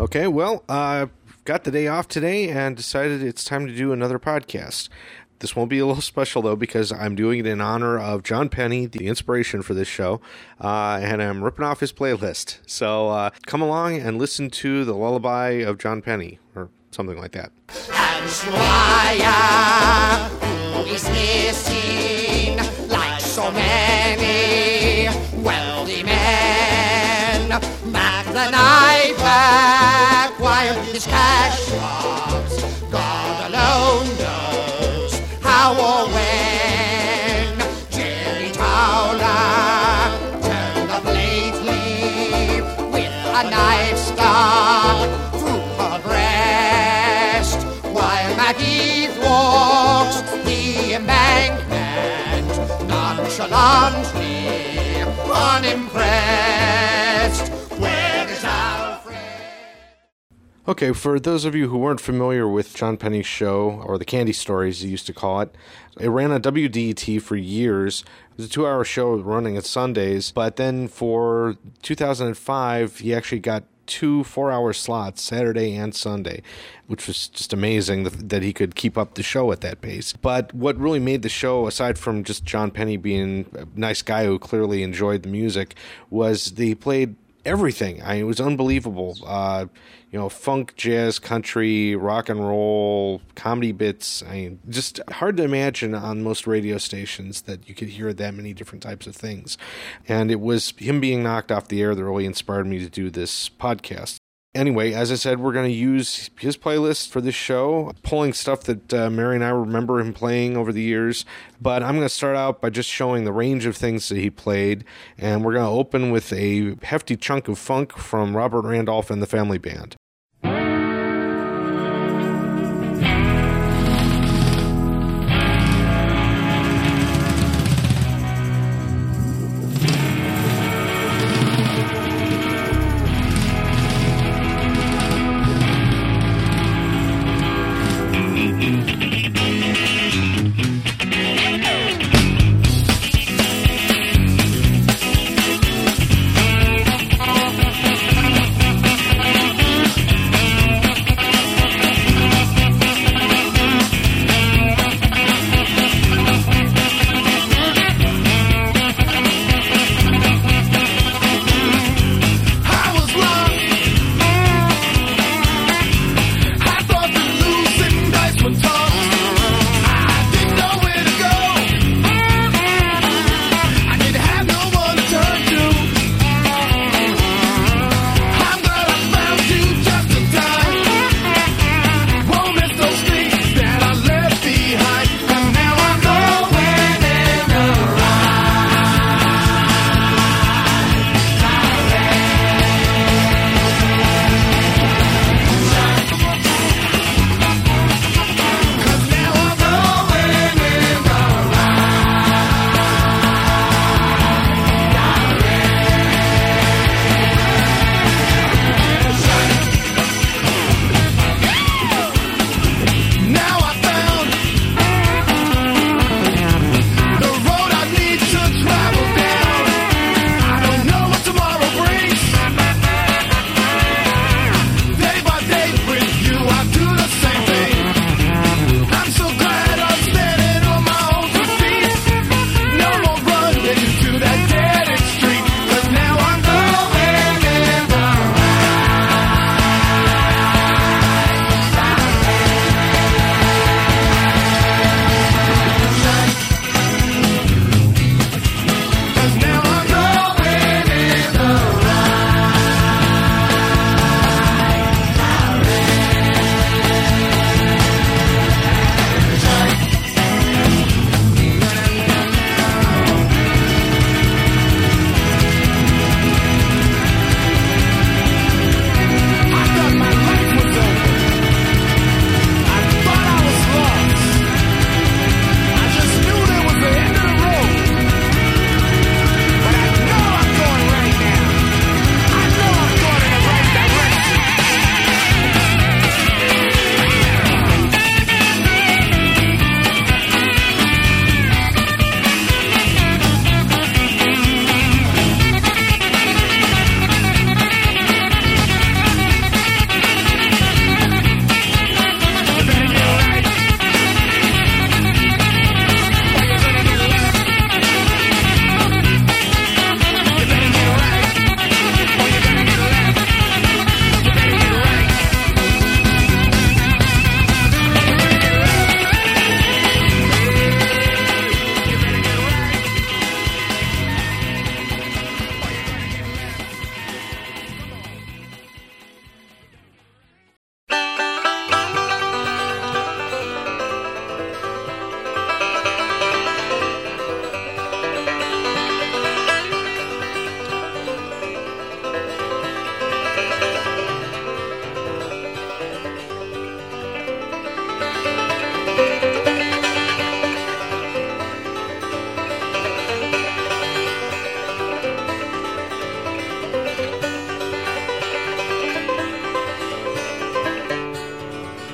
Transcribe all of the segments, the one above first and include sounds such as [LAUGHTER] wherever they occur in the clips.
Okay, well, I uh, got the day off today and decided it's time to do another podcast. This won't be a little [LAUGHS] special though because I'm doing it in honor of John Penney, the inspiration for this show, uh, and I'm ripping off his playlist. So uh, come along and listen to the lullaby of John Penney or something like that. Missing, like so many wealthy men. The back, while his cash drops, God alone knows how Okay, for those of you who weren't familiar with John Penney's show, or the Candy Stories he used to call it, it ran on WDET for years. It was a two hour show running at Sundays, but then for 2005, he actually got two four hour slots, Saturday and Sunday, which was just amazing that, that he could keep up the show at that pace. But what really made the show, aside from just John Penney being a nice guy who clearly enjoyed the music, was they played everything. I mean, it was unbelievable. Uh, you know, funk, jazz, country, rock and roll, comedy bits. I mean, just hard to imagine on most radio stations that you could hear that many different types of things. And it was him being knocked off the air that really inspired me to do this podcast. Anyway, as I said, we're going to use his playlist for this show, pulling stuff that uh, Mary and I remember him playing over the years. But I'm going to start out by just showing the range of things that he played. And we're going to open with a hefty chunk of funk from Robert Randolph and the Family Band.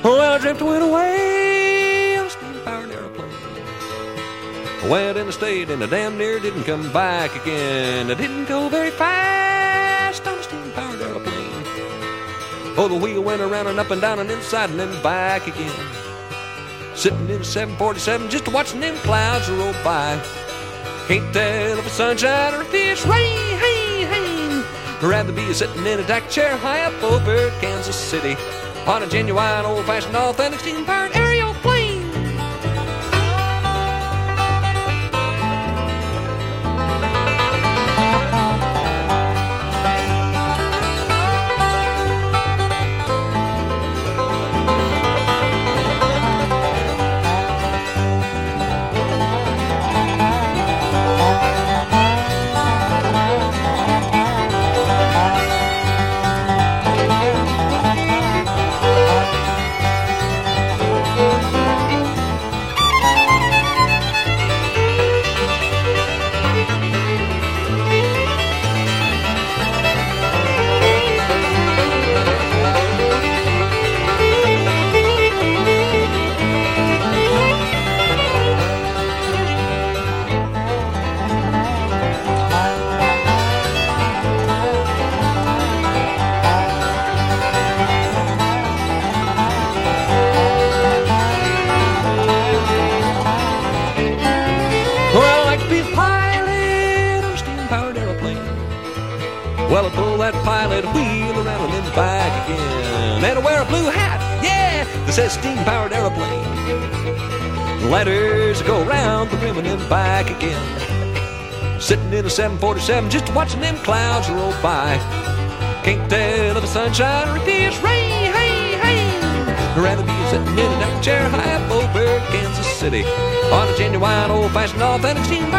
Well, I drift went away on a steam powered aeroplane. I went in the state and I damn near didn't come back again. I didn't go very fast on a steam powered aeroplane. Oh, the wheel went around and up and down and inside and then back again. Sitting in a 747 just watching them clouds roll by. Can't tell if it's sunshine or if it's rain. Hey, hey. I'd rather be sitting in a deck chair high up over Kansas City on a genuine old fashioned authentic steam powered aerial pilot wheel around and then back again. And wear a blue hat, yeah, that says steam powered aeroplane. Ladders go around the rim and then back again. Sitting in a 747, just watching them clouds roll by. Can't tell if it's sunshine or if it's rain. Hey, hey. Rather be sitting in a deck chair high up over Kansas City on a genuine old-fashioned authentic steam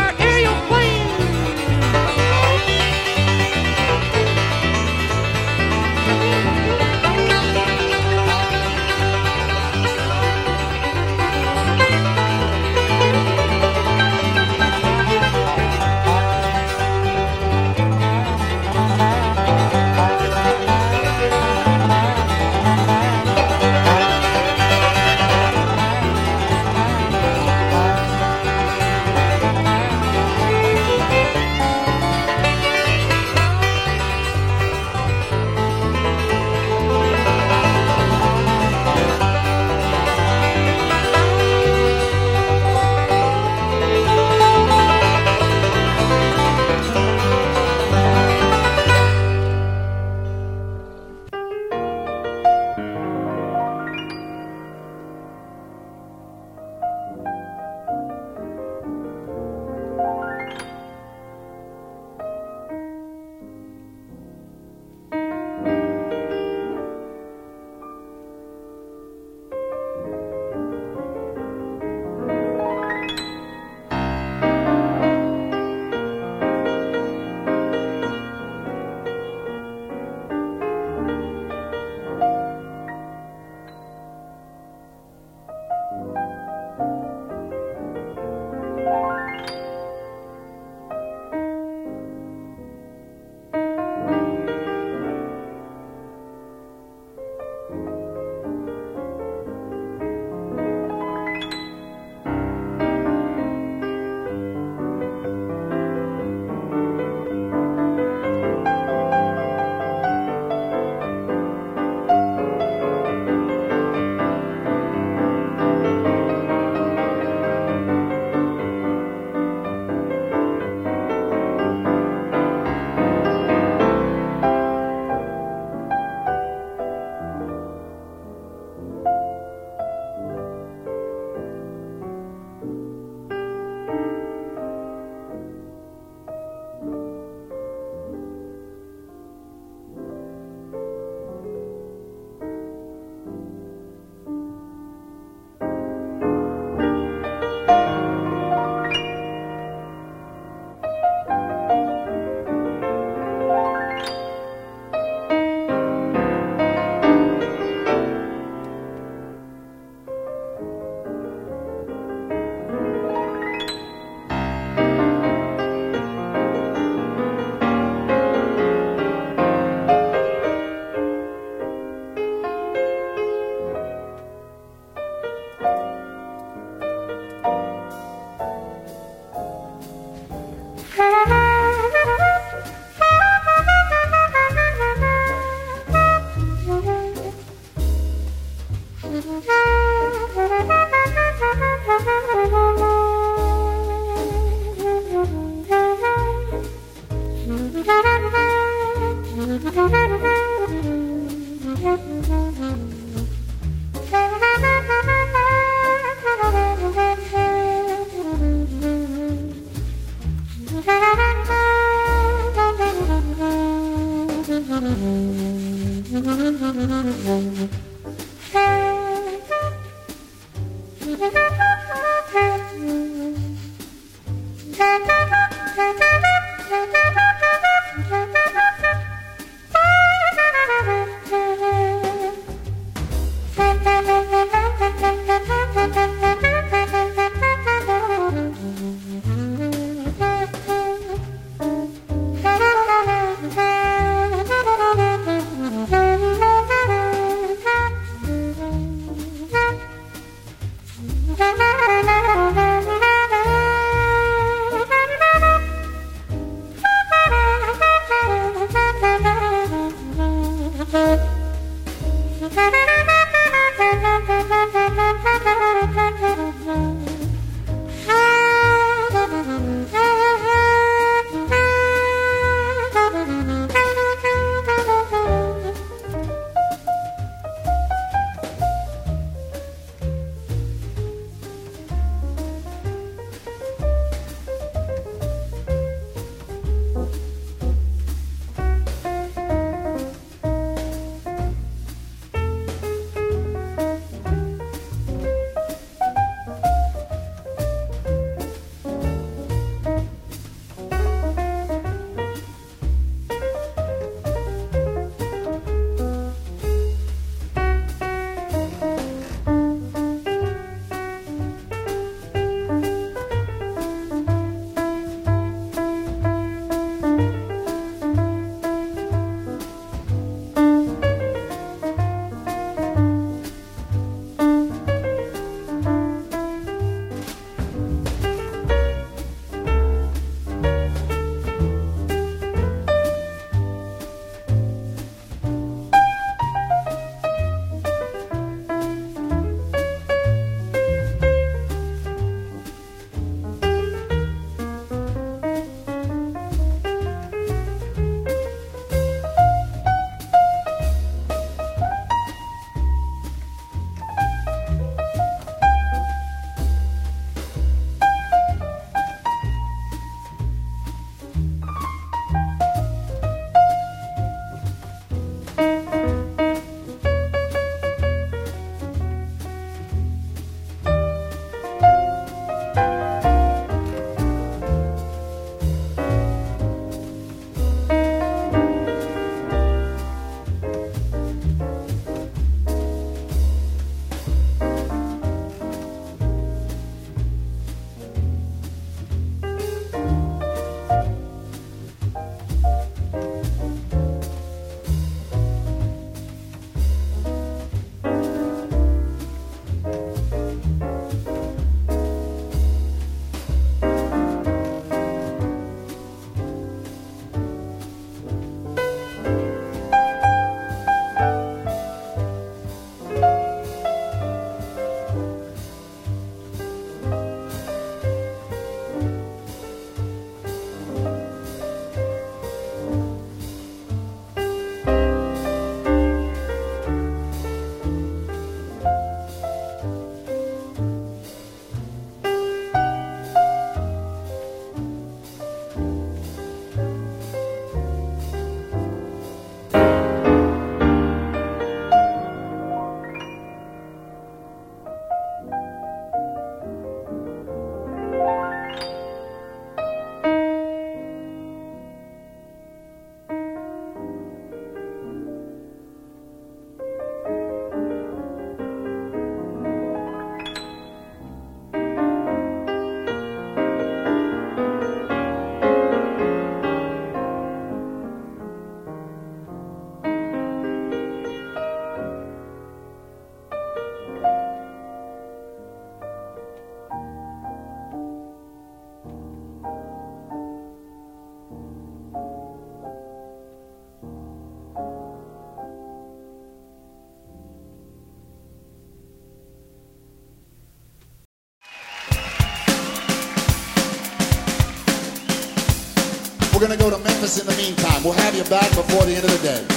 going to go to Memphis in the meantime. We'll have you back before the end of the day.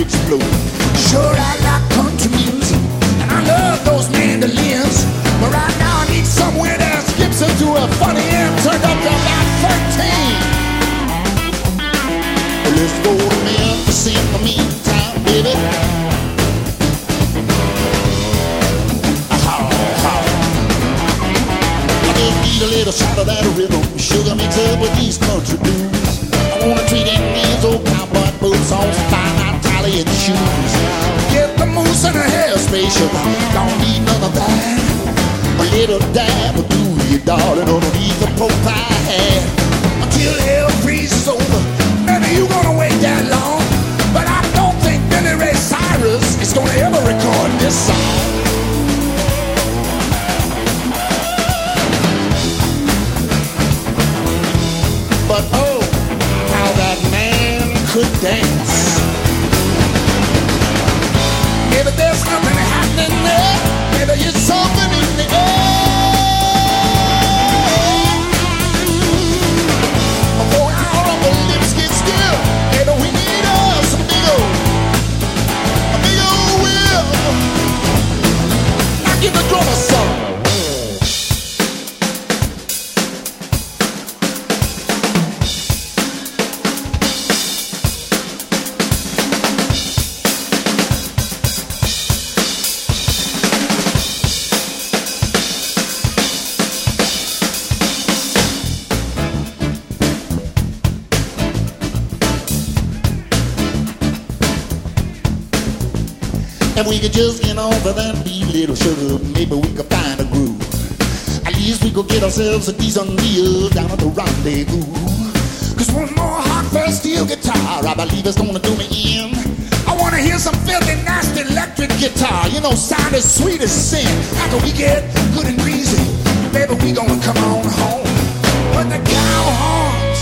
Explode. We could just get over that beat, little sugar, maybe we could find a groove. At least we could get ourselves a decent deal down at the rendezvous. Cause one more hot fast steel guitar, I believe it's gonna do me in. I wanna hear some filthy, nasty electric guitar, you know, sound as sweet as sin. After we get good and greasy, baby, we gonna come on home. Put the cow horns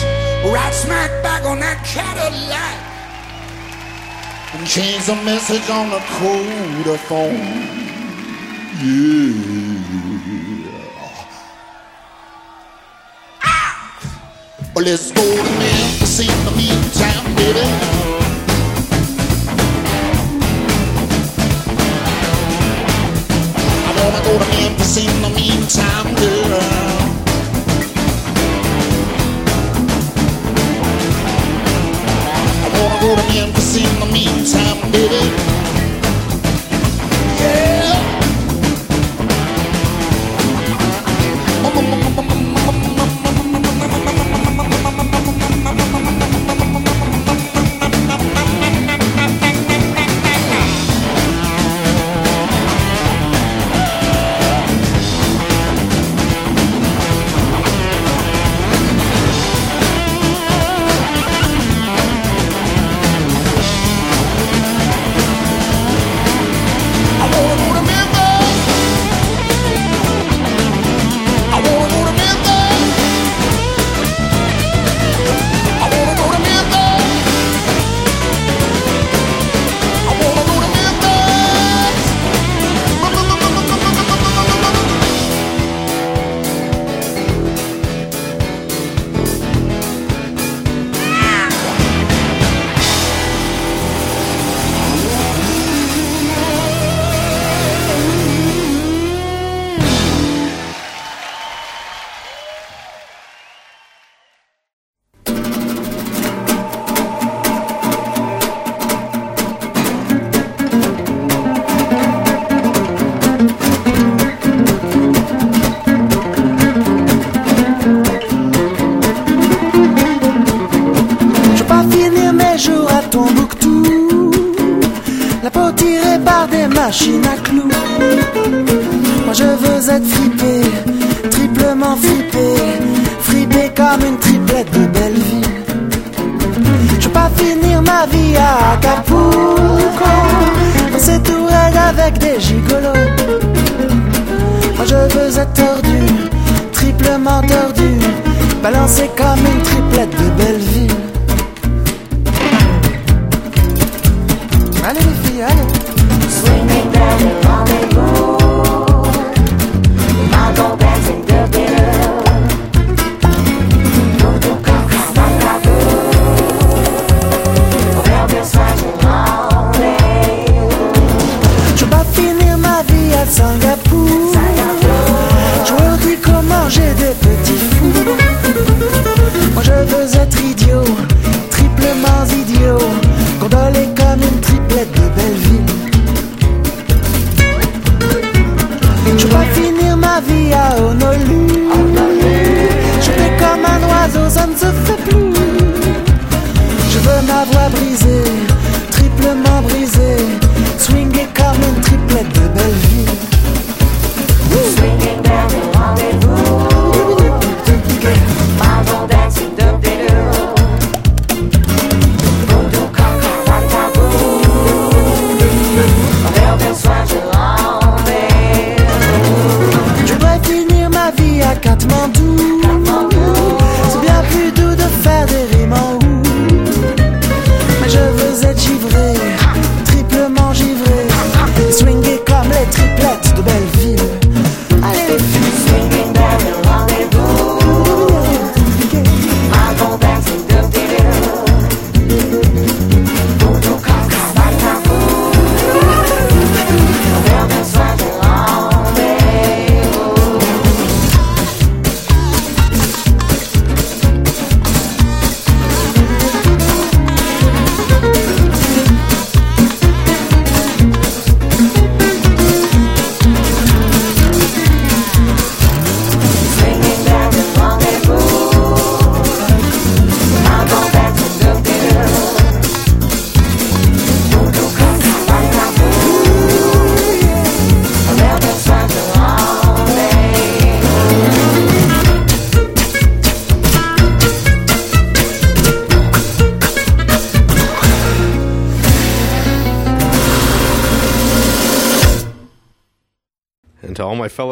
right smack back on that Cadillac and change the message on the code phone. Yeah. Ah! Well, let's go to Memphis in the meantime, baby. Wanna go to Memphis in the meantime, baby. Machines à clous. Moi je veux être fripé, triplement fripé Fripé comme une triplette de Belleville Je veux pas finir ma vie à Acapulco Dans ces tourelles avec des gigolos. Moi je veux être tordu, triplement tordu Balancé comme une triplette de Belleville Allez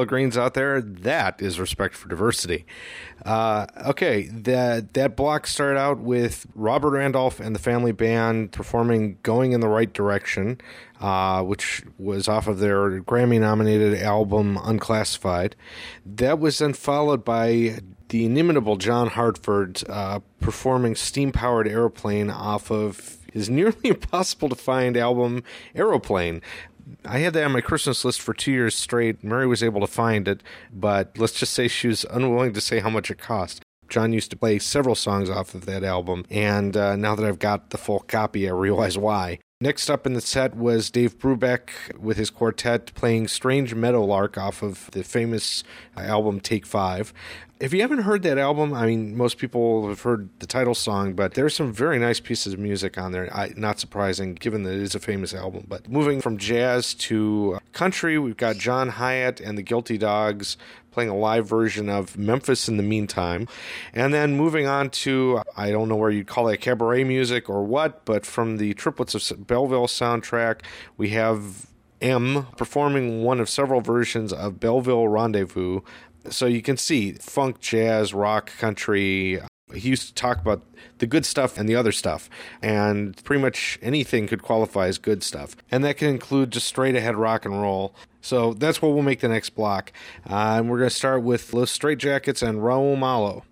fellow greens out there, that is respect for diversity. Uh, okay, that that block started out with Robert Randolph and the Family Band performing "Going in the Right Direction," uh, which was off of their Grammy-nominated album "Unclassified." That was then followed by the inimitable John Hartford uh, performing "Steam-Powered Aeroplane" off of his nearly [LAUGHS] impossible to find album "Aeroplane." I had that on my Christmas list for two years straight. Mary was able to find it, but let's just say she was unwilling to say how much it cost. John used to play several songs off of that album, and uh, now that I've got the full copy, I realize why. Next up in the set was Dave Brubeck with his quartet playing Strange Meadowlark off of the famous uh, album Take Five. If you haven't heard that album, I mean, most people have heard the title song, but there's some very nice pieces of music on there. I, not surprising, given that it is a famous album. But moving from jazz to country, we've got John Hiatt and the Guilty Dogs playing a live version of Memphis in the meantime. And then moving on to, I don't know where you'd call it cabaret music or what, but from the Triplets of Belleville soundtrack, we have M performing one of several versions of Belleville Rendezvous. So you can see funk, jazz, rock, country. He used to talk about the good stuff and the other stuff, and pretty much anything could qualify as good stuff. And that can include just straight ahead rock and roll. So that's what we'll make the next block. Uh, and we're going to start with Los Straitjackets and Raul Malo.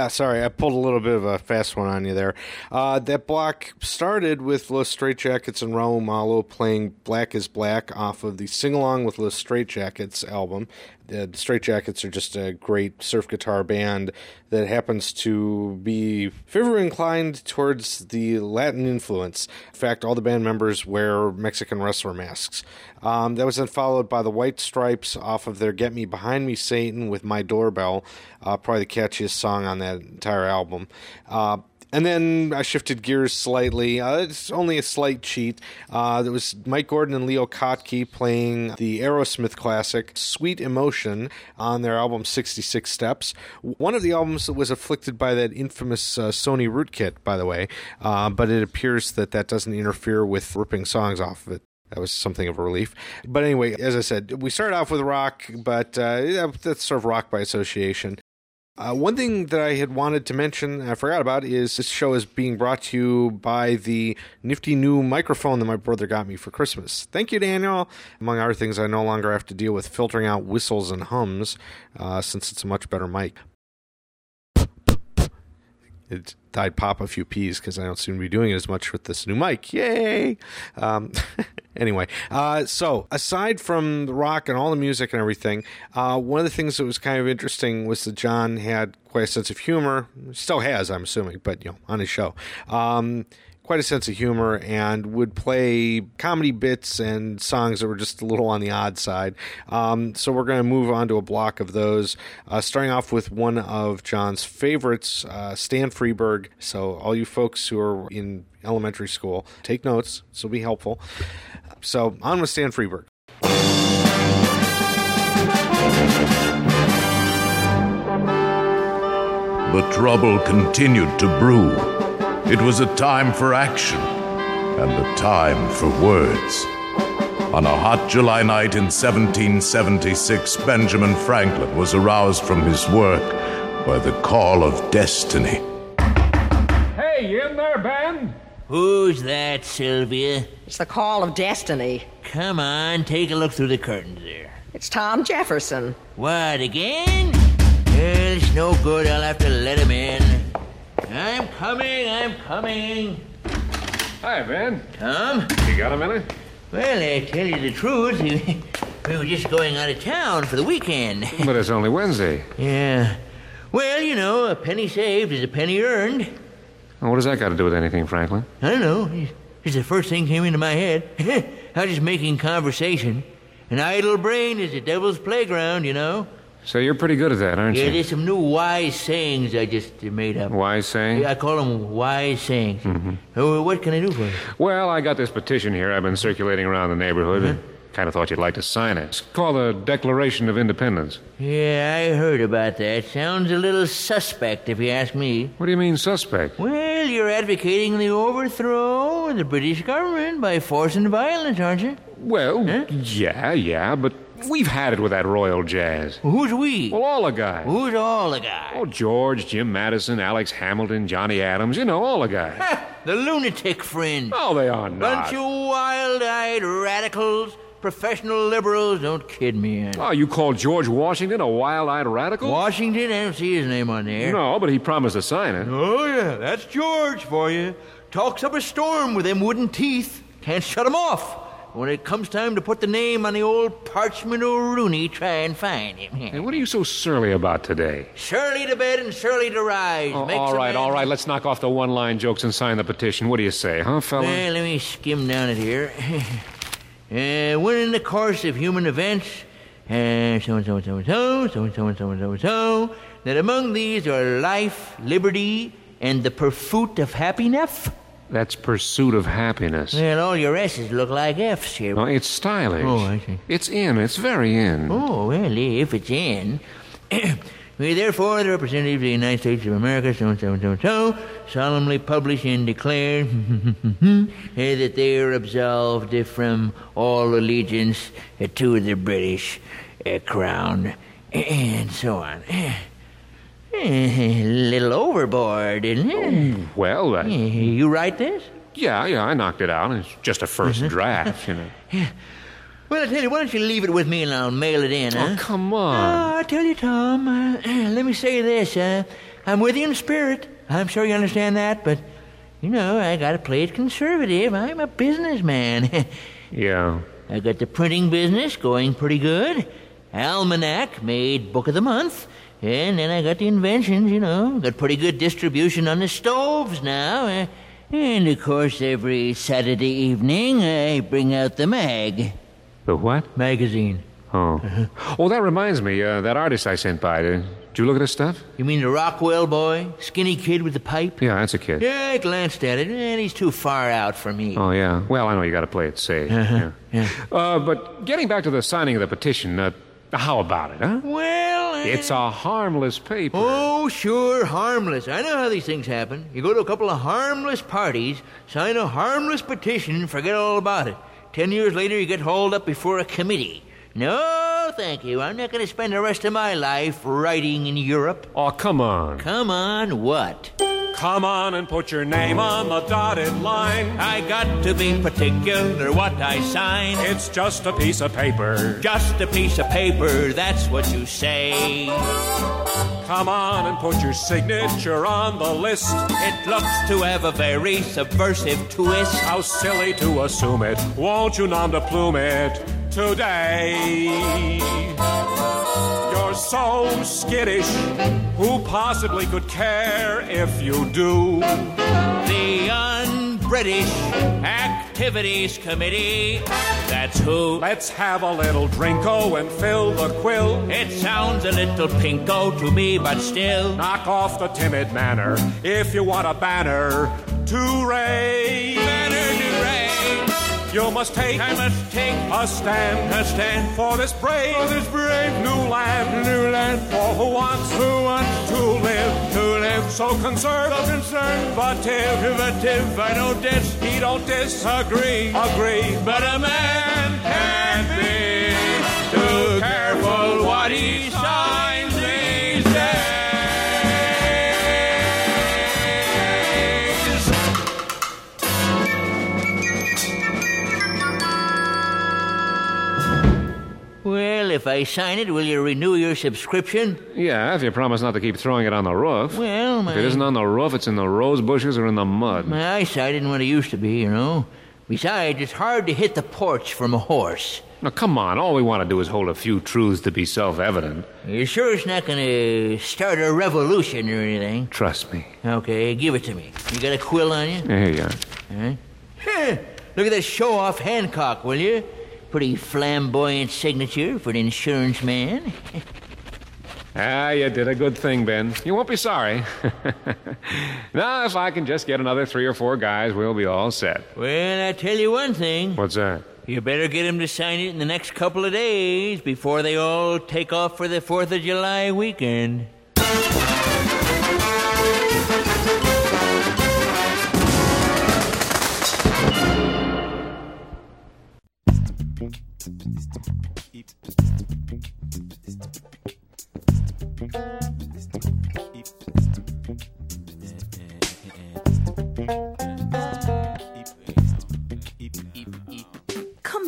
Yeah, sorry, I pulled a little bit of a fast one on you there. Uh, that block started with Los Straitjackets and Raul Malo playing Black is Black off of the Sing Along with Los Straitjackets album. The Straitjackets are just a great surf guitar band that happens to be favor inclined towards the Latin influence. In fact, all the band members wear Mexican wrestler masks. Um, that was then followed by the White Stripes off of their Get Me Behind Me Satan with My Doorbell, uh, probably the catchiest song on that entire album. Uh, and then I shifted gears slightly. Uh, it's only a slight cheat. Uh, there was Mike Gordon and Leo Kottke playing the Aerosmith classic Sweet Emotion on their album 66 Steps. One of the albums that was afflicted by that infamous uh, Sony rootkit, by the way, uh, but it appears that that doesn't interfere with ripping songs off of it. That was something of a relief. But anyway, as I said, we started off with rock, but uh, that's sort of rock by association. Uh, one thing that I had wanted to mention, I forgot about, is this show is being brought to you by the nifty new microphone that my brother got me for Christmas. Thank you, Daniel. Among other things, I no longer have to deal with filtering out whistles and hums uh, since it's a much better mic. It, I'd pop a few P's because I don't seem to be doing it as much with this new mic. Yay! Um, [LAUGHS] anyway, uh, so aside from the rock and all the music and everything, uh, one of the things that was kind of interesting was that John had quite a sense of humor. Still has, I'm assuming, but you know, on his show. Um, quite a sense of humor and would play comedy bits and songs that were just a little on the odd side. Um, so we're going to move on to a block of those, uh, starting off with one of John's favorites, uh, Stan Freberg. So all you folks who are in elementary school, take notes. This will be helpful. So on with Stan Freberg. The trouble continued to brew. It was a time for action and a time for words. On a hot July night in 1776, Benjamin Franklin was aroused from his work by the call of destiny. Hey, you in there, Ben? Who's that, Sylvia? It's the call of destiny. Come on, take a look through the curtains there. It's Tom Jefferson. What, again? Well, it's no good. I'll have to let him in. I'm coming, I'm coming. Hi, Ben. Tom? You got a minute? Well, I tell you the truth, [LAUGHS] we were just going out of town for the weekend. But it's only Wednesday. yeah. Well, you know, a penny saved is a penny earned. What does that got to do with anything, Franklin? I don't know. It's the first thing came into my head. [LAUGHS] I was just making conversation. An idle brain is the devil's playground, you know. So you're pretty good at that, aren't Yeah, you? Yeah, there's some new wise sayings I just made up. Wise sayings? Yeah, I call them wise sayings. Oh, what can I do for you? Well, I got this petition here I've been circulating around the neighborhood. Mm-hmm. Kind of thought you'd like to sign it. It's called the Declaration of Independence. Yeah, I heard about that. Sounds a little suspect, if you ask me. What do you mean, suspect? Well, you're advocating the overthrow of the British government by force and violence, aren't you? Well, yeah, yeah, but we've had it with that royal jazz. Who's we? Well, all the guys. Who's all the guys? Oh, George, Jim Madison, Alex Hamilton, Johnny Adams, you know, all the guys. The lunatic fringe. Oh, they are not. Bunch of wild-eyed radicals, professional liberals. Don't kid me. Ann. Oh, you call George Washington a wild-eyed radical? Washington, I don't see his name on there. No, but he promised to sign it. Oh, yeah, that's George for you. Talks up a storm with them wooden teeth. Can't shut him off. When it comes time to put the name on the old parchment Rooney, try and find him. Hey, what are you so surly about today? Surely to bed and surely to rise. Oh, all right, all right. Let's knock off the one-line jokes and sign the petition. What do you say, huh, fella? Well, let me skim down it here. [LAUGHS] uh, when in the course of human events, uh, so and so and so and so, so and so and so and so and so, that among these are life, liberty, and the pursuit of happiness. That's pursuit of happiness. Well, all your S's look like F's here. No, it's stylish. Oh, I see. It's in. It's very in. Oh, well, if it's in. [CLEARS THROAT] we therefore, the representatives of the United States of America, so and so and so and so, solemnly publish and declare [LAUGHS] eh, that they are absolved from all allegiance eh, to the British eh, crown, and so on. A little overboard, isn't it? Well, uh, You write this? yeah, yeah, I knocked it out. It's just a 1st draft, you know. [LAUGHS] Well, I tell you, why don't you leave it with me and I'll mail it in, huh? Oh, come on. Oh, I tell you, Tom, uh, [CLEARS THROAT] let me say this. Uh, I'm with you in spirit. I'm sure you understand that, but, you know, I got to play it conservative. I'm a businessman. [LAUGHS] Yeah. I got the printing business going pretty good. Almanac made book of the month. And then I got the inventions, you know. Got pretty good distribution on the stoves now. Uh, and of course, every Saturday evening, I bring out the mag The what? magazine. Oh. [LAUGHS] Oh, that reminds me. Uh, that artist I sent by. Did you look at his stuff? You mean the Rockwell boy? Skinny kid with the pipe? Yeah, that's a kid. Yeah, I glanced at it, and he's too far out for me. Oh, yeah. Well, I know you got to play it safe. Uh-huh. Yeah. Uh, but getting back to the signing of the petition, uh, how about it, huh? Well, I- It's a harmless paper. Oh, sure, harmless. I know how these things happen. You go to a couple of harmless parties, sign a harmless petition, and forget all about it. Ten years later, you get hauled up before a committee. No, thank you. I'm not going to spend the rest of my life writing in Europe. Oh, come on. Come on, what? Come on and put your name on the dotted line. I got to be particular what I sign. It's just a piece of paper. Just a piece of paper, that's what you say. Come on and put your signature on the list. It looks to have a very subversive twist. How silly to assume it. Won't you nom de plume it today? You're so skittish. Who possibly could care if you do? The Un-British Activities Committee. That's who. Let's have a little drinko and fill the quill. It sounds a little pinko to me, but still. Knock off the timid manner if you want a banner to raise. Banner to raise. You must take, I must take a stand, a stand for this brave, for this brave new land, new land. for who wants, Who wants to live, to live so conservative, so conservative? conservative. I don't dis, He don't disagree, agree, but a man if I sign it, will you renew your subscription? Yeah, if you promise not to keep throwing it on the roof. Well, my, If it isn't on the roof, it's in the rose bushes or in the mud. my eyesight isn't what it used to be, you know. Besides, it's hard to hit the porch from a horse. Now, come on. All we want to do is hold a few truths to be self evident. You sure it's not going to start a revolution or anything? Trust me. Okay, give it to me. You got a quill on you? Here you are. All right. Look at that show off Hancock, will you? Pretty flamboyant signature for an insurance man. [LAUGHS] Ah, you did a good thing, Ben. You won't be sorry. [LAUGHS] now, if I can just get another three or four guys, we'll be all set. Well, I tell you one thing. What's that? You better get him to sign it in the next couple of days before they all take off for the 4th of July weekend. Come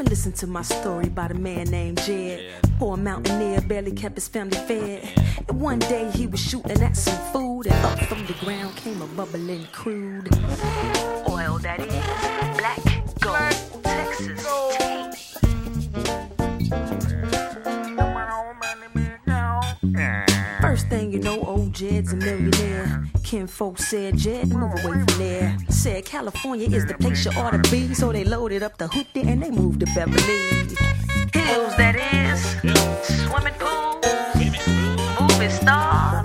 and listen to my story about a man named Jed. Poor mountaineer barely kept his family fed. And one day he was shooting at some food, and up from the ground came a bubbling crude. Oil is black gold, Texas thing you know, old Jed's a millionaire. Ken folks said, Jed, move away from there. Said California is the place you ought to be. So they loaded up the hoopty and they moved to Beverly Hills, that is. Swimming pool, movie stars,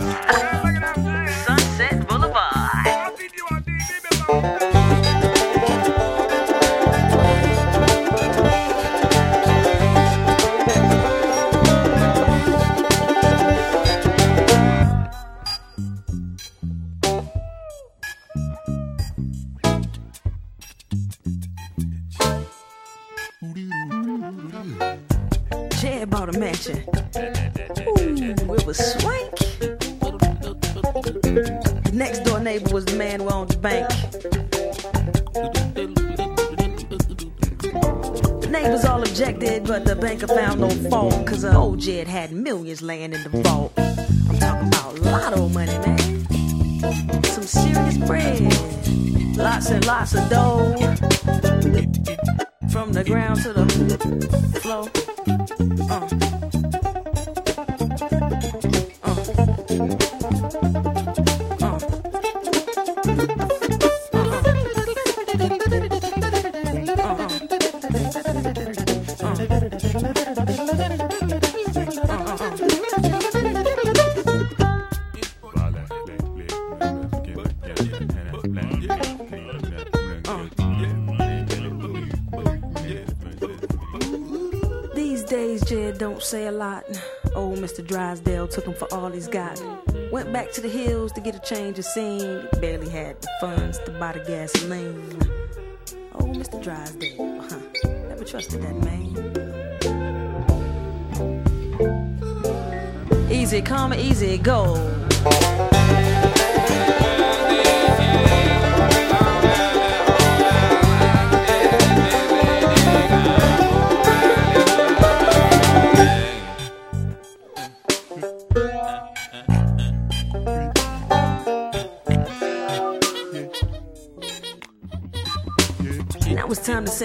bank. Neighbors all objected, but the banker found no fault, cause uh, old Jed had millions laying in the vault. I'm talking about lotto money, man. Some serious bread. Lots and lots of dough. From the ground to the floor. Uh. Say a lot. Old Mr. Drysdale took him for all he's got. Went back to the hills to get a change of scene. Barely had the funds to buy the gasoline. Old Mr. Drysdale, huh? Never trusted that man. Easy come, easy go.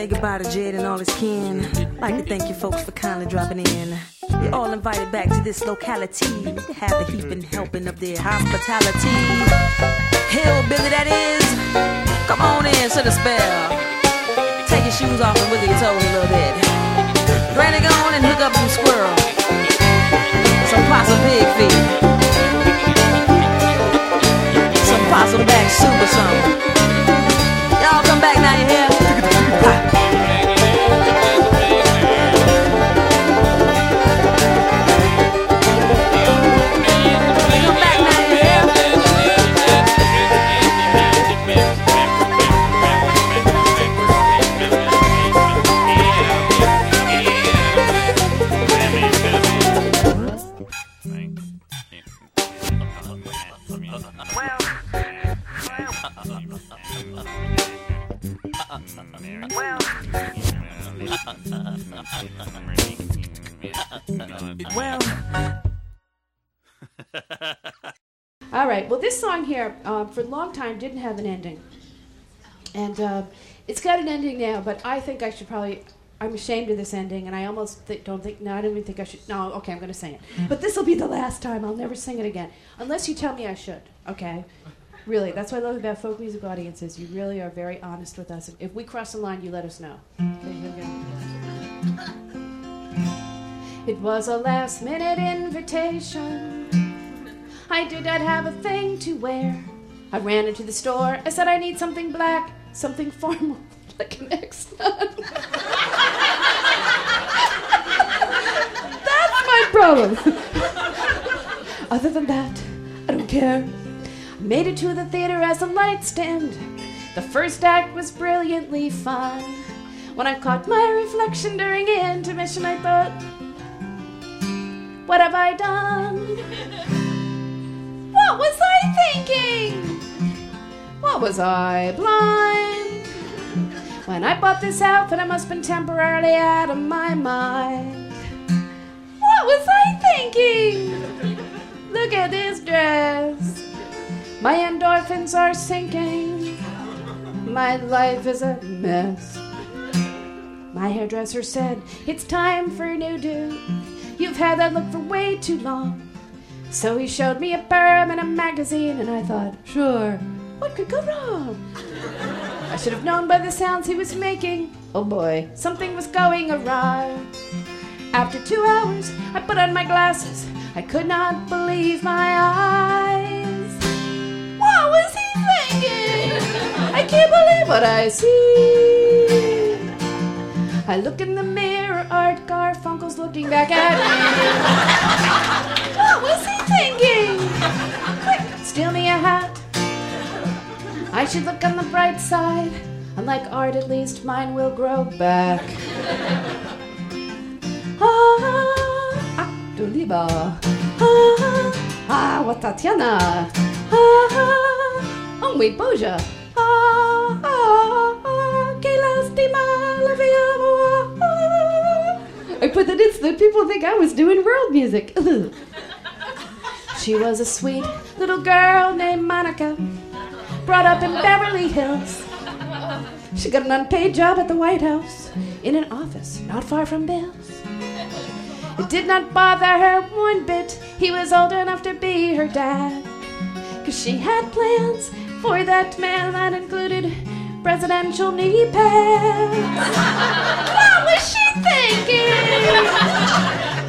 Say goodbye to Jed and all his kin. Like to thank you folks for kindly dropping in. You're all invited back to this locality to have a and helping of their hospitality. Hillbilly that is, come on in, set a spell. Take your shoes off and wiggle your toes a little bit. Granny, go on and hook up some squirrel. Some possum pig feet. Some possum back soup or something. Y'all come back now, you hear? Come song here, uh, for a long time, didn't have an ending, and uh, it's got an ending now. But I think I should probably. I'm ashamed of this ending, and I almost th- don't think. No, I don't even think I should. No, okay, I'm going to sing it. But this will be the last time. I'll never sing it again, unless you tell me I should. Okay. Really, that's what I love about folk music audiences. You really are very honest with us. If we cross the line, you let us know. Okay, here we go. It was a last minute invitation. I did not have a thing to wear. I ran into the store. I said, I need something black, something [LAUGHS] formal, like an ex nun. That's my problem. [LAUGHS] Other than that, I don't care. I made it to the theater as a light stand. The first act was brilliantly fun. When I caught my reflection during intermission, I thought, what have I done? What was I thinking? What was I blind? When I bought this outfit, I must have been temporarily out of my mind. What was I thinking? Look at this dress. My endorphins are sinking. My life is a mess. My hairdresser said, It's time for a new do. You've had that look for way too long. So he showed me a perm and a magazine, and I thought, sure, what could go wrong? I should have known by the sounds he was making. Oh boy, something was going awry. After two hours, I put on my glasses. I could not believe my eyes. What was he thinking? I can't believe what I see. I look in the mirror, Art Garfunkel's looking back at me. What was he thinking? Quick, steal me a hat. I should look on the bright side. Unlike art, at least mine will grow back. Ah, Actoliba. Ah, ah, Tatiana. Ah, oh, wait, Boja. Ah, ah, ah, que lastima la vida. Ah. I put that in so that people think I was doing world music. [LAUGHS] she was a sweet little girl named Monica, brought up in Beverly Hills. She got an unpaid job at the White House in an office not far from Bill's. It did not bother her one bit. He was old enough to be her dad. Cause she had plans for that man that included presidential knee pads. what was she thinking?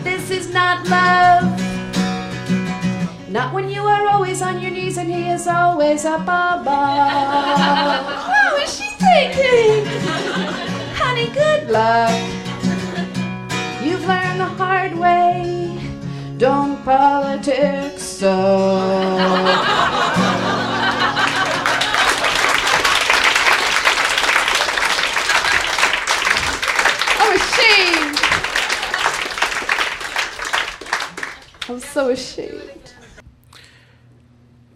This is not love. Not when you are always on your knees and he is always up above. [LAUGHS] What was she thinking? Honey, good luck. You've learned the hard way. Don't politics so. Oh, I'm ashamed. I'm so ashamed.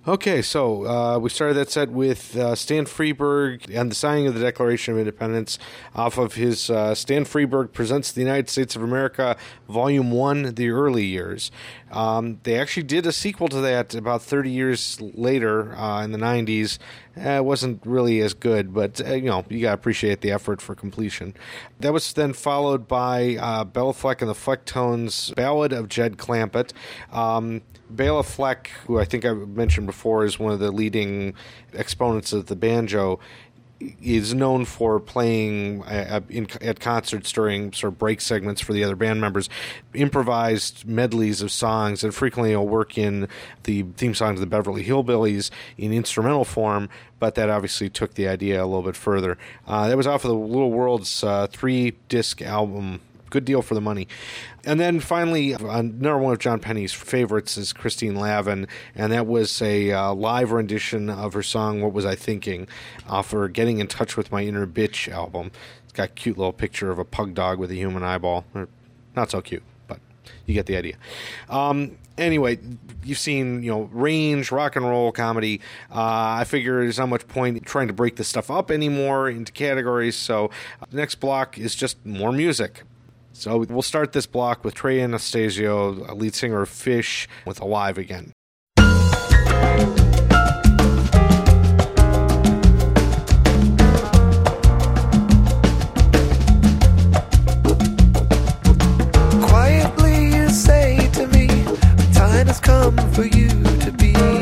Okay, so uh, we started that set with uh, Stan Freberg and the signing of the Declaration of Independence off of his uh, Stan Freberg Presents the United States of America, Volume 1, The Early Years. Um, they actually did a sequel to that about 30 years later uh, in the 90s. It wasn't really as good, but uh, you know, you got to appreciate the effort for completion. That was then followed by uh, Bela Fleck and the Flecktones' Ballad of Jed Clampett. Um, Bela Fleck, who I think I mentioned before, is one of the leading exponents of the banjo, is known for playing uh, in, at concerts during sort of break segments for the other band members, improvised medleys of songs, and frequently will work in the theme song to the Beverly Hillbillies in instrumental form. But that obviously took the idea a little bit further. Uh, that was off of the Little World's uh, three disc album good deal for the money. And then finally, another one of John Penney's favorites is Christine Lavin, and that was a uh, live rendition of her song "What Was I Thinking" off her "Getting in Touch with My Inner Bitch" album. It's got a cute little picture of a pug dog with a human eyeball. Not so cute, but you get the idea. Um, anyway, you've seen you know range, rock and roll, comedy. Uh, I figure there's not much point trying to break this stuff up anymore into categories. So uh, the next block is just more music. So we'll start this block with Trey Anastasio, lead singer of Phish, with Alive Again. Quietly you say to me, the time has come for you to be.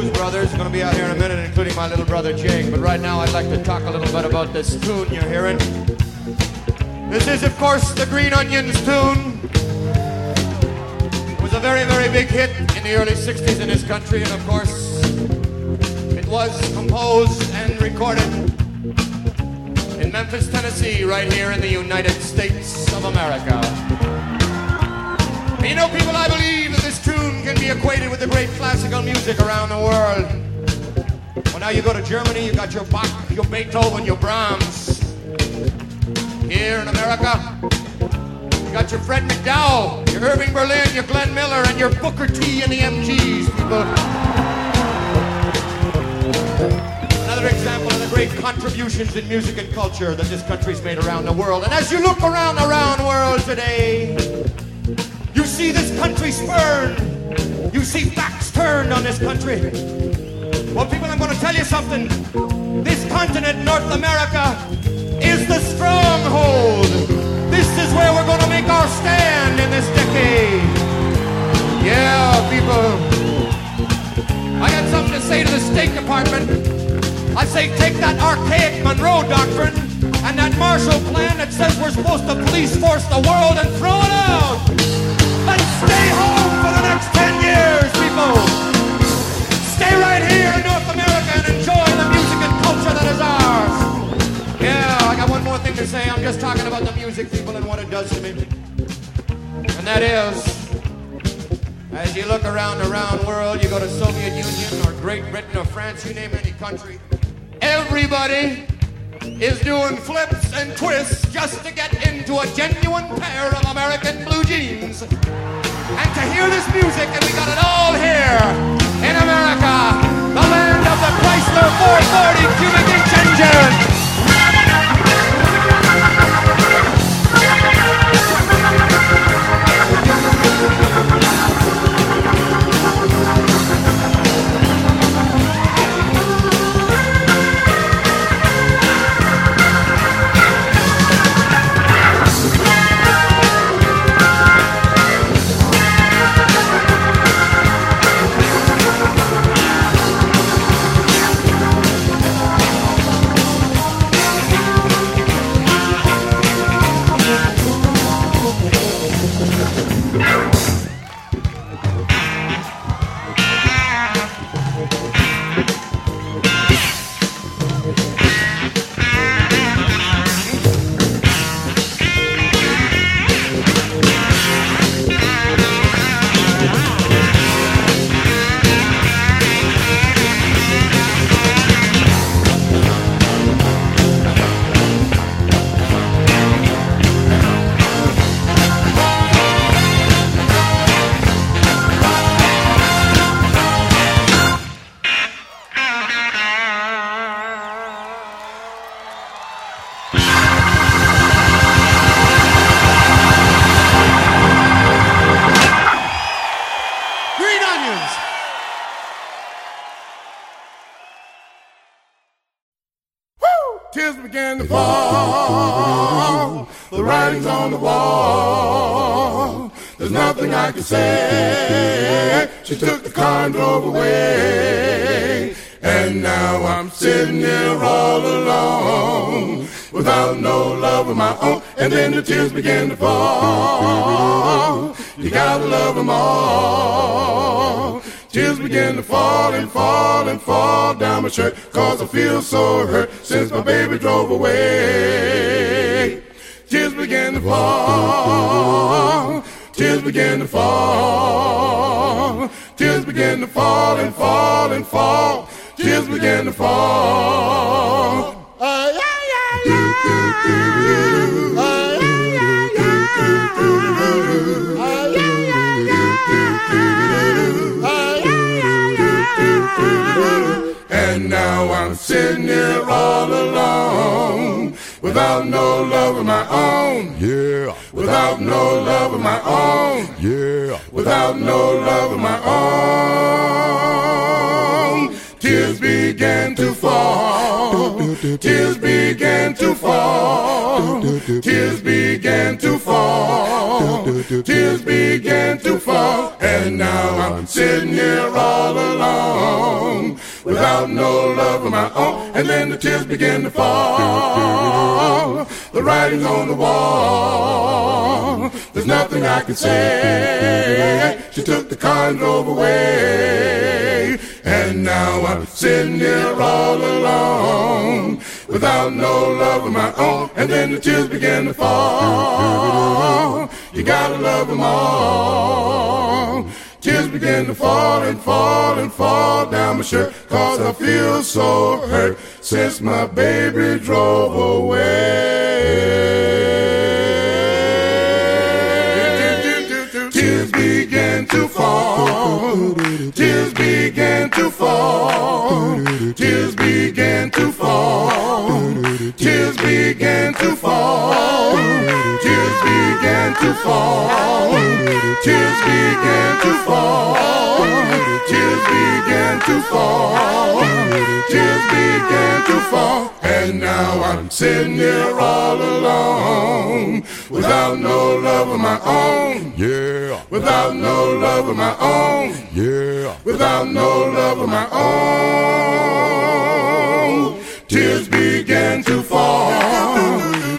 Blues brothers going to be out here in a minute, including my little brother Jake. But right now, I'd like to talk a little bit about this tune you're hearing. This is, of course, the Green Onions tune. It was a very, very big hit in the early 60s in this country, and of course, it was composed and recorded in Memphis, Tennessee, right here in the United States of America. And you know, people, I believe can be equated with the great classical music around the world. Well, now you go to Germany, you got your Bach, your Beethoven, your Brahms. Here in America, you got your Fred McDowell, your Irving Berlin, your Glenn Miller, and your Booker T and the MGs, people. Another example of the great contributions in music and culture that this country's made around the world. And as you look around the round world today, you see this country spurned. You see backs turned on this country. Well, people, I'm going to tell you something. This continent, North America, is the stronghold. This is where we're going to make our stand in this decade. Yeah, people. I got something to say to the State Department. I say take that archaic Monroe Doctrine and that Marshall Plan that says we're supposed to police force the world and throw it out. Let's stay home I'm just talking about the music, people, and what it does to me. And that is, as you look around the round world, you go to Soviet Union or Great Britain or France, you name any country, everybody is doing flips and twists just to get into a genuine pair of American blue jeans. And to hear this music, and we got it all here in America, the land of the Chrysler 440 cubic inch engine. Began to fall. The writing's on the wall. There's nothing I can say. She took the car and drove away. And now I'm sitting here all alone. Without no love of my own. And then the tears began to fall. You gotta love them all. Tears begin to fall and fall and fall down my shirt. Cause I feel so hurt since my baby drove away. Tears begin to fall. Tears begin to fall. Tears begin to fall and fall and fall. Tears begin to fall. And now I'm sitting here all alone without no love of my own. Yeah. Without no love of my own. Yeah. Without no love of my own. Tears began to fall. Tears began to fall. Tears began to fall. Tears began to fall. And now I'm sitting here all alone without no love of my own. And then the tears began to fall. The writing's on the wall. There's nothing I can say. She took the car and drove away. And now I'm sitting here all alone without no love of my own. And then the tears began to fall. You gotta love them all. Tears began to fall and fall and fall down my shirt. Cause I feel so hurt since my baby drove away. To fall. Tears began to fall. Tears began to fall. Tears began to fall. Tears began to fall. Tears began to fall. Tears began to fall. Tears began to fall. And now I'm sitting here all alone without no love of my own. Yeah. Without no love of my own. Yeah. Without no love of my own. Tears began to fall.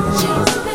Missing.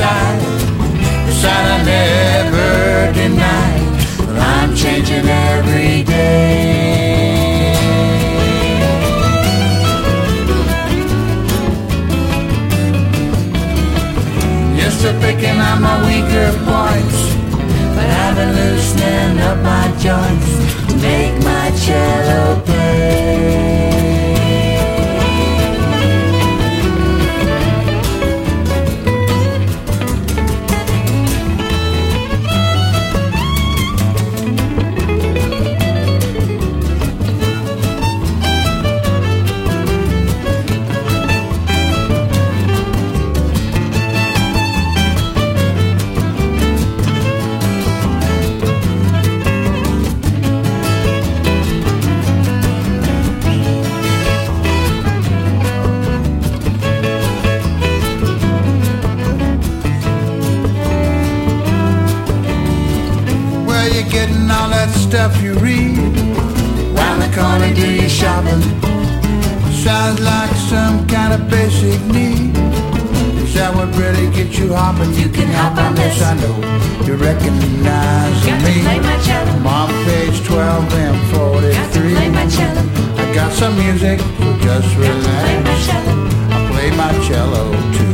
side, the side I never denied. But I'm changing every day. Yes, they're picking on my weaker points, but I've been loosening up my joints. that you hop if you can hop on this. I know you recognize got me. I'm on page 12 and 43. I got some music, so just relax. I play my cello too.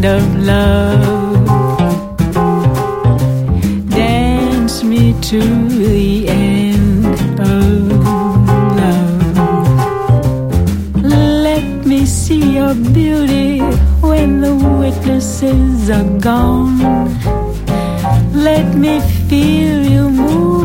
kind of love. Dance me to the end of love. Let me see your beauty when the witnesses are gone. Let me feel you move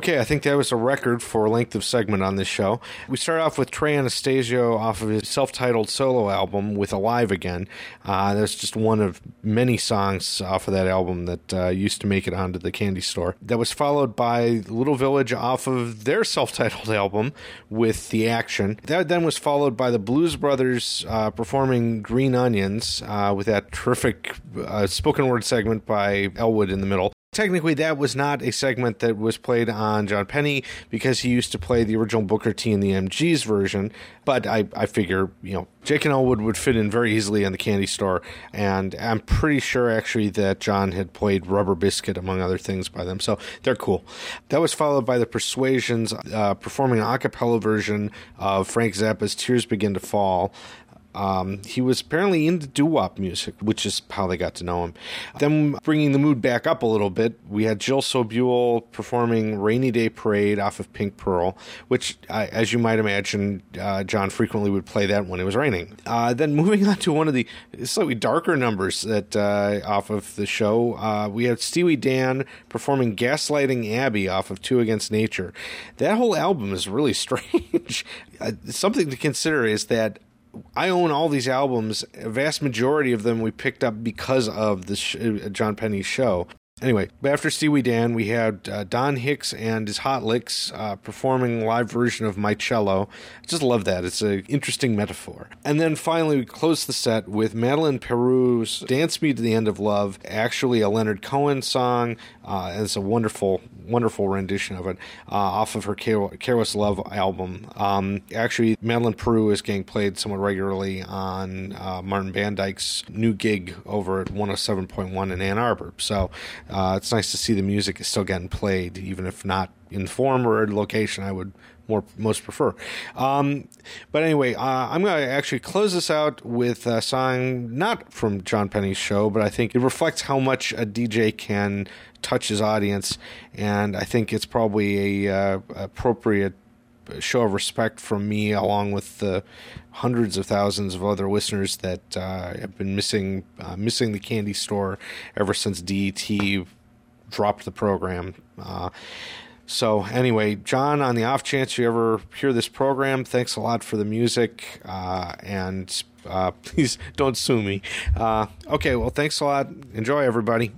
Okay, I think that was a record for length of segment on this show. We start off with Trey Anastasio off of his self titled solo album with Alive Again. Uh, that's just one of many songs off of that album that uh, used to make it onto the candy store. That was followed by Little Village off of their self titled [LAUGHS] album with The Action. That then was followed by the Blues Brothers uh, performing Green Onions uh, with that terrific uh, spoken word segment by Elwood in the middle. Technically, that was not a segment that was played on John Penney because he used to play the original Booker T and the MG's version. But I, I figure, you know, Jake and Elwood would fit in very easily on the candy store. And I'm pretty sure actually that John had played Rubber Biscuit, among other things, by them. So they're cool. That was followed by the Persuasions uh, performing an a cappella version of Frank Zappa's Tears Begin to Fall. Um, he was apparently into doo wop music, which is how they got to know him. Then, bringing the mood back up a little bit, we had Jill Sobule performing Rainy Day Parade off of Pink Pearl, which, uh, as you might imagine, uh, John frequently would play that when it was raining. Uh, then, moving [LAUGHS] on to one of the slightly darker numbers that uh, off of the show, uh, we had Steely Dan performing Gaslighting Abbie off of Two Against Nature. That whole album is really [LAUGHS] strange. Uh, something to consider is that I own all these albums. A vast majority of them we picked up because of the sh- uh, John Penney's show. Anyway, after Steely Dan, we had uh, Dan Hicks and his Hot Licks uh, performing live version of My Cello. I just love that. It's an interesting metaphor. And then finally, we closed the set with Madeleine Peyroux's Dance Me to the End of Love, actually a Leonard Cohen song. Uh, it's a wonderful, wonderful rendition of it uh, off of her Care- Careless Love album. Um, actually, Madeleine Peyroux is getting played somewhat regularly on uh, Martin Bandyke's new gig over at 107.1 in Ann Arbor. So uh, it's nice to see the music is still getting played, even if not in form or location. I would more most prefer. Um, but anyway, uh, I'm going to actually close this out with a song not from John Penney's show, but I think it reflects how much a DJ can touch his audience, and I think it's probably a uh, appropriate show of respect from me, along with the hundreds of thousands of other listeners that uh, have been missing uh, missing the candy store ever since DET dropped the program. Uh, so anyway, John, on the off chance you ever hear this program, thanks a lot for the music, uh, and uh, [LAUGHS] please don't sue me. Uh, okay, well, thanks a lot. Enjoy, everybody.